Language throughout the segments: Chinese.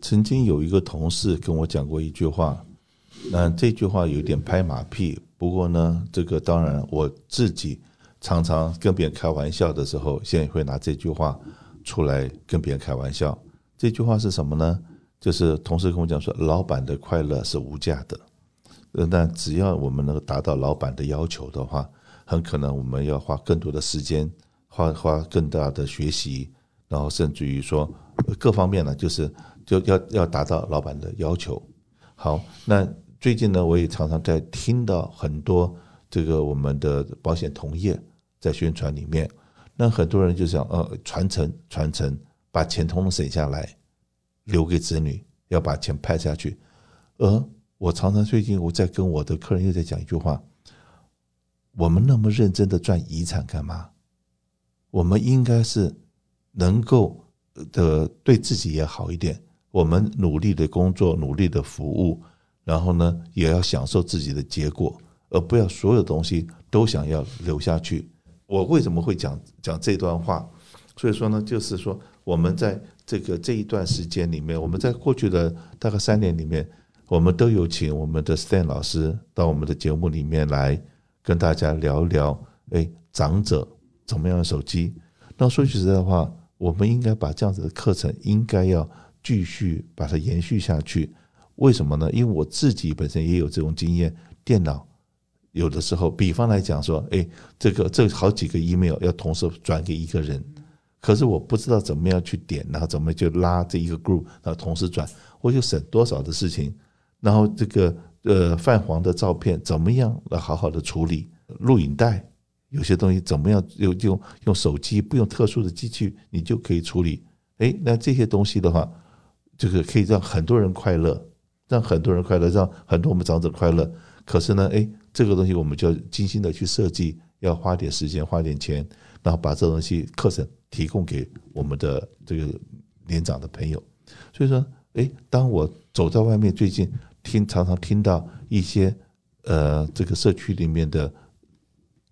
曾经有一个同事跟我讲过一句话，那这句话有点拍马屁。不过呢，这个当然我自己常常跟别人开玩笑的时候，现在会拿这句话出来跟别人开玩笑。这句话是什么呢？就是同事跟我讲说，老板的快乐是无价的。但只要我们能够达到老板的要求的话，很可能我们要花更多的时间，花花更大的学习，然后甚至于说各方面呢，就是就要要达到老板的要求。好，那最近呢，我也常常在听到很多这个我们的保险同业在宣传里面，那很多人就想呃传承传承，把钱通通省下来，留给子女，要把钱派下去，而。我常常最近我在跟我的客人又在讲一句话：我们那么认真的赚遗产干嘛？我们应该是能够的对自己也好一点。我们努力的工作，努力的服务，然后呢，也要享受自己的结果，而不要所有东西都想要留下去。我为什么会讲讲这段话？所以说呢，就是说我们在这个这一段时间里面，我们在过去的大概三年里面。我们都有请我们的 Stan 老师到我们的节目里面来跟大家聊聊，哎，长者怎么样的手机？那说句实在话，我们应该把这样子的课程应该要继续把它延续下去。为什么呢？因为我自己本身也有这种经验，电脑有的时候，比方来讲说，哎，这个这好几个 email 要同时转给一个人，可是我不知道怎么样去点，然后怎么就拉这一个 group，然后同时转，我就省多少的事情。然后这个呃泛黄的照片怎么样来好好的处理？录影带有些东西怎么样用用用手机不用特殊的机器你就可以处理？哎，那这些东西的话，这个可以让很多人快乐，让很多人快乐，让很多我们长者快乐。可是呢，哎，这个东西我们就要精心的去设计，要花点时间花点钱，然后把这东西课程提供给我们的这个年长的朋友。所以说，哎，当我走在外面最近。听常常听到一些呃，这个社区里面的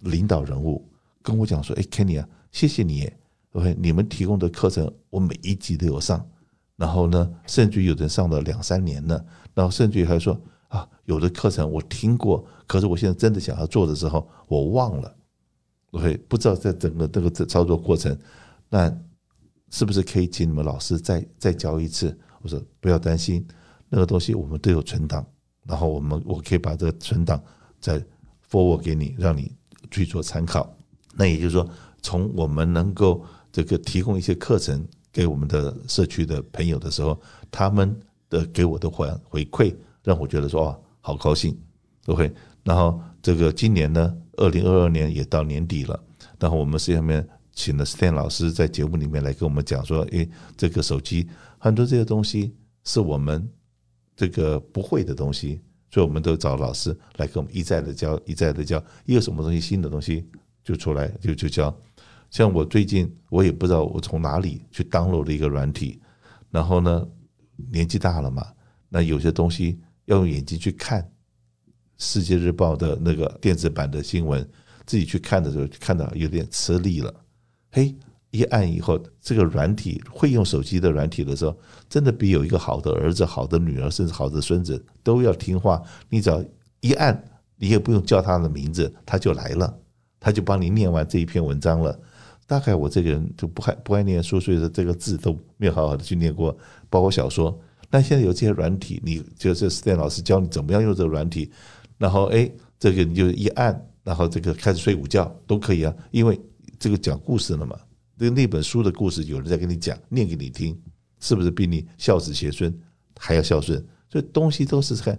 领导人物跟我讲说：“哎，Kenny 啊，谢谢你，OK，你们提供的课程我每一集都有上，然后呢，甚至有人上了两三年了，然后甚至还说啊，有的课程我听过，可是我现在真的想要做的时候，我忘了，OK，不知道在整个这个操作过程，那是不是可以请你们老师再再教一次？”我说：“不要担心。”那个东西我们都有存档，然后我们我可以把这个存档再 forward 给你，让你去做参考。那也就是说，从我们能够这个提供一些课程给我们的社区的朋友的时候，他们的给我的回回馈，让我觉得说哇，好高兴，OK。然后这个今年呢，二零二二年也到年底了，然后我们下面请了 Stan 老师在节目里面来跟我们讲说，诶，这个手机很多这些东西是我们。这个不会的东西，所以我们都找老师来给我们一再的教，一再的教。一有什么东西新的东西就出来就就教。像我最近我也不知道我从哪里去 download 了一个软体，然后呢，年纪大了嘛，那有些东西要用眼睛去看，《世界日报》的那个电子版的新闻，自己去看的时候看到有点吃力了，嘿。一按以后，这个软体会用手机的软体的时候，真的比有一个好的儿子、好的女儿，甚至好的孙子都要听话。你只要一按，你也不用叫他的名字，他就来了，他就帮你念完这一篇文章了。大概我这个人就不爱不爱念书，所以说这个字都没有好好的去念过，包括小说。但现在有这些软体，你就是 Stan 老师教你怎么样用这个软体，然后哎，这个你就一按，然后这个开始睡午觉都可以啊，因为这个讲故事了嘛。那那本书的故事，有人在跟你讲，念给你听，是不是比你孝子贤孙还要孝顺？所以东西都是看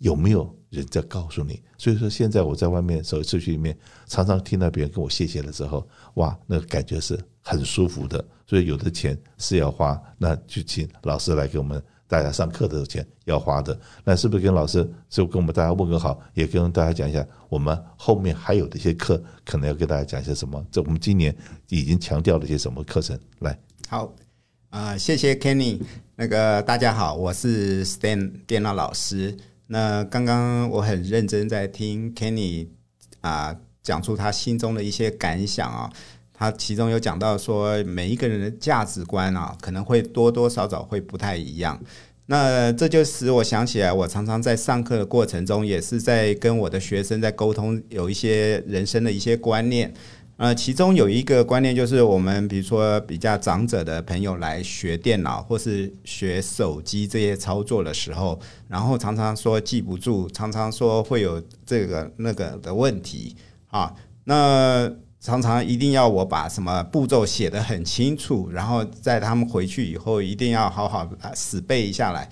有没有人在告诉你。所以说，现在我在外面走社区里面，常常听到别人跟我谢谢的时候，哇，那个感觉是很舒服的。所以有的钱是要花，那就请老师来给我们。大家上课的钱要花的，那是不是跟老师就跟我们大家问个好，也跟大家讲一下，我们后面还有的一些课，可能要跟大家讲些什么？这我们今年已经强调了一些什么课程？来，好，啊、谢谢 Kenny。那个大家好，我是 Stan 电脑老师。那刚刚我很认真在听 Kenny 啊、讲出他心中的一些感想啊。他其中有讲到说，每一个人的价值观啊，可能会多多少少会不太一样。那这就使我想起来，我常常在上课的过程中，也是在跟我的学生在沟通，有一些人生的一些观念。呃，其中有一个观念就是，我们比如说比较长者的朋友来学电脑或是学手机这些操作的时候，然后常常说记不住，常常说会有这个那个的问题啊。那常常一定要我把什么步骤写得很清楚，然后在他们回去以后一定要好好死背下来。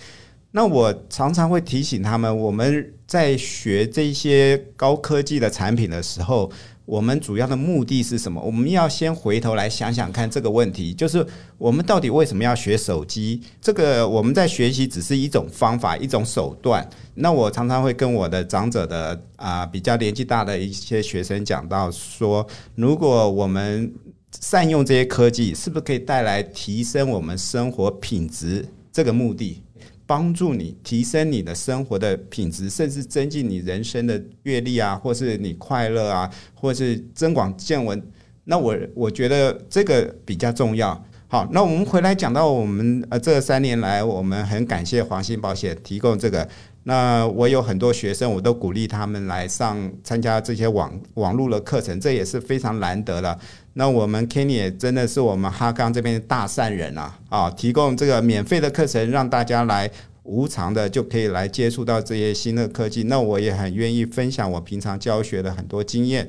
那我常常会提醒他们，我们在学这些高科技的产品的时候。我们主要的目的是什么？我们要先回头来想想看这个问题，就是我们到底为什么要学手机？这个我们在学习只是一种方法，一种手段。那我常常会跟我的长者的啊、比较年纪大的一些学生讲到说，如果我们善用这些科技，是不是可以带来提升我们生活品质这个目的？帮助你提升你的生活的品质，甚至增进你人生的阅历啊，或是你快乐啊，或是增广见闻。那我我觉得这个比较重要。好，那我们回来讲到我们呃这三年来，我们很感谢华兴保险提供这个。那我有很多学生，我都鼓励他们来上参加这些网网络的课程，这也是非常难得的。那我们 Kenny 也真的是我们哈刚这边的大善人啊！啊，提供这个免费的课程，让大家来无偿的就可以来接触到这些新的科技。那我也很愿意分享我平常教学的很多经验。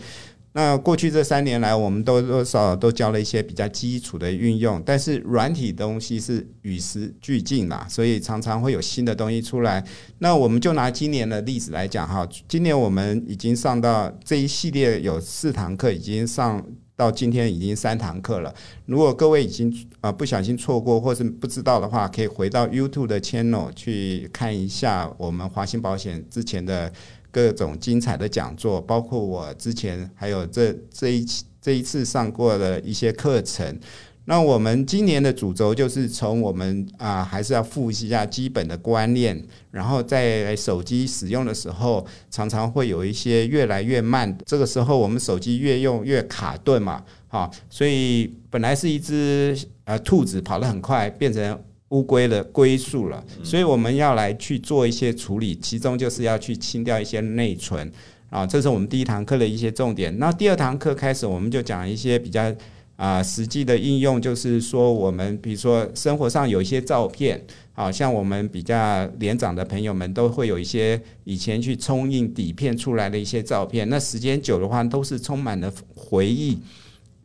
那过去这三年来，我们都多少都教了一些比较基础的运用，但是软体东西是与时俱进嘛，所以常常会有新的东西出来。那我们就拿今年的例子来讲哈，今年我们已经上到这一系列有四堂课，已经上到今天已经三堂课了。如果各位已经啊不小心错过或是不知道的话，可以回到 YouTube 的 channel 去看一下我们华兴保险之前的。各种精彩的讲座，包括我之前还有这这一这一次上过的一些课程。那我们今年的主轴就是从我们啊，还是要复习一下基本的观念，然后在手机使用的时候，常常会有一些越来越慢。这个时候，我们手机越用越卡顿嘛，好，所以本来是一只呃兔子跑得很快，变成。乌龟的龟速了，所以我们要来去做一些处理，其中就是要去清掉一些内存。啊，这是我们第一堂课的一些重点。那第二堂课开始，我们就讲一些比较啊实际的应用，就是说我们比如说生活上有一些照片，好像我们比较年长的朋友们都会有一些以前去冲印底片出来的一些照片，那时间久的话都是充满了回忆，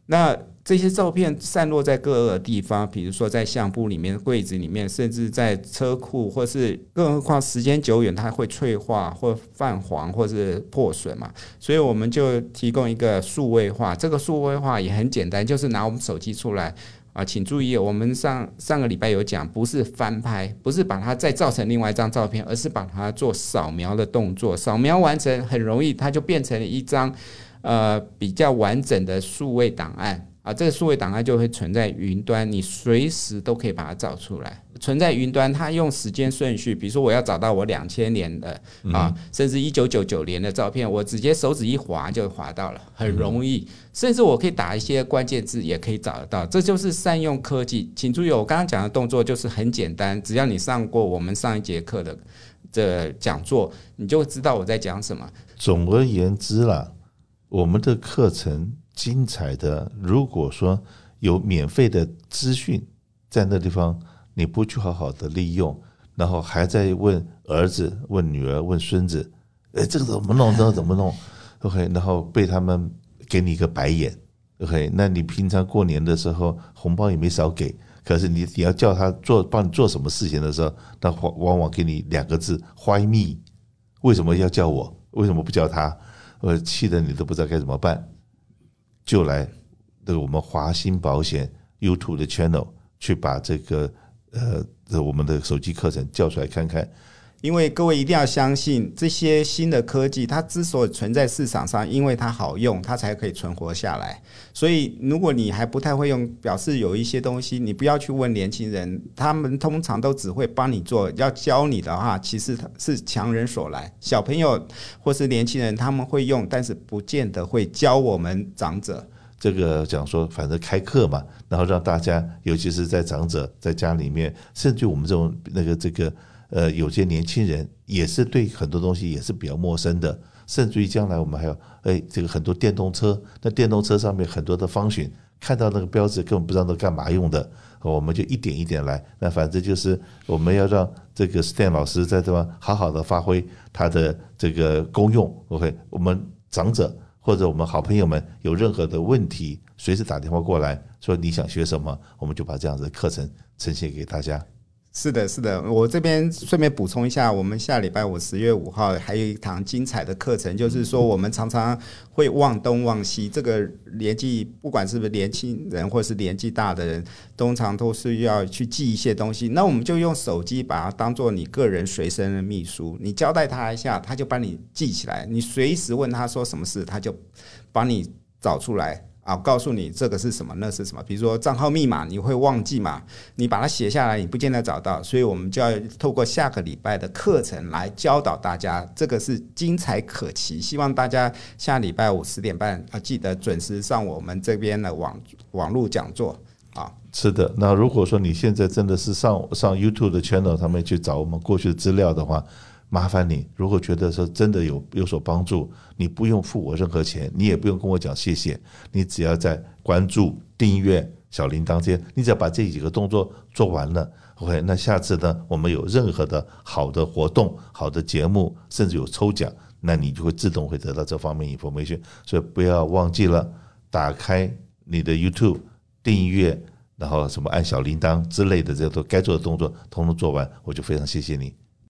那。这些照片散落在各个地方，比如说在相簿里面、柜子里面，甚至在车库，或是更何况时间久远，它会脆化或泛黄或是破损嘛。所以我们就提供一个数位化，这个数位化也很简单，就是拿我们手机出来啊，请注意，我们上上个礼拜有讲，不是翻拍，不是把它再造成另外一张照片，而是把它做扫描的动作，扫描完成很容易，它就变成了一张呃比较完整的数位档案。啊，这个数位档案就会存在云端，你随时都可以把它找出来。存在云端，它用时间顺序，比如说我要找到我两千年的啊，甚至一九九九年的照片，我直接手指一划就划到了，很容易。甚至我可以打一些关键字，也可以找得到。这就是善用科技。请注意，我刚刚讲的动作就是很简单，只要你上过我们上一节课的这讲座，你就知道我在讲什么。总而言之啦，我们的课程。精彩的，如果说有免费的资讯在那地方，你不去好好的利用，然后还在问儿子、问女儿、问孙子，哎，这个怎么弄？这个怎么弄？OK，然后被他们给你一个白眼，OK，那你平常过年的时候红包也没少给，可是你你要叫他做帮你做什么事情的时候，他往往给你两个字：Why me？为什么要叫我？为什么不叫他？呃，气的你都不知道该怎么办。就来这个我们华鑫保险 YouTube 的 channel 去把这个呃这我们的手机课程叫出来看看，因为各位一定要相信这些新的科技，它之所以存在市场上，因为它好用，它才可以存活下来。所以如果你还不太会用，表示有一些东西你不要去问年轻人，他们通常都只会帮你做，要教你的话，其实是强人所难。小朋友或是年轻人他们会用，但是不见得会教我们长者。这个讲说，反正开课嘛，然后让大家，尤其是在长者在家里面，甚至我们这种那个这个呃，有些年轻人也是对很多东西也是比较陌生的，甚至于将来我们还有哎，这个很多电动车，那电动车上面很多的 function，看到那个标志根本不知道都干嘛用的，我们就一点一点来，那反正就是我们要让这个 Stan 老师在这边好好的发挥他的这个功用，OK，我们长者。或者我们好朋友们有任何的问题，随时打电话过来，说你想学什么，我们就把这样子的课程呈现给大家。是的，是的，我这边顺便补充一下，我们下礼拜五十月五号还有一堂精彩的课程，就是说我们常常会忘东忘西，这个年纪不管是不是年轻人或是年纪大的人，通常都是要去记一些东西。那我们就用手机把它当做你个人随身的秘书，你交代他一下，他就帮你记起来。你随时问他说什么事，他就帮你找出来。啊，告诉你这个是什么，那是什么？比如说账号密码，你会忘记嘛？你把它写下来，你不见得找到，所以我们就要透过下个礼拜的课程来教导大家，这个是精彩可期。希望大家下礼拜五十点半啊，记得准时上我们这边的网网络讲座啊。是的，那如果说你现在真的是上上 YouTube 的 channel 上面去找我们过去的资料的话。麻烦你，如果觉得说真的有有所帮助，你不用付我任何钱，你也不用跟我讲谢谢，你只要在关注、订阅、小铃铛这些，你只要把这几个动作做完了，OK，那下次呢，我们有任何的好的活动、好的节目，甚至有抽奖，那你就会自动会得到这方面 information。所以不要忘记了，打开你的 YouTube 订阅，然后什么按小铃铛之类的，这都该做的动作，统统做完，我就非常谢谢你。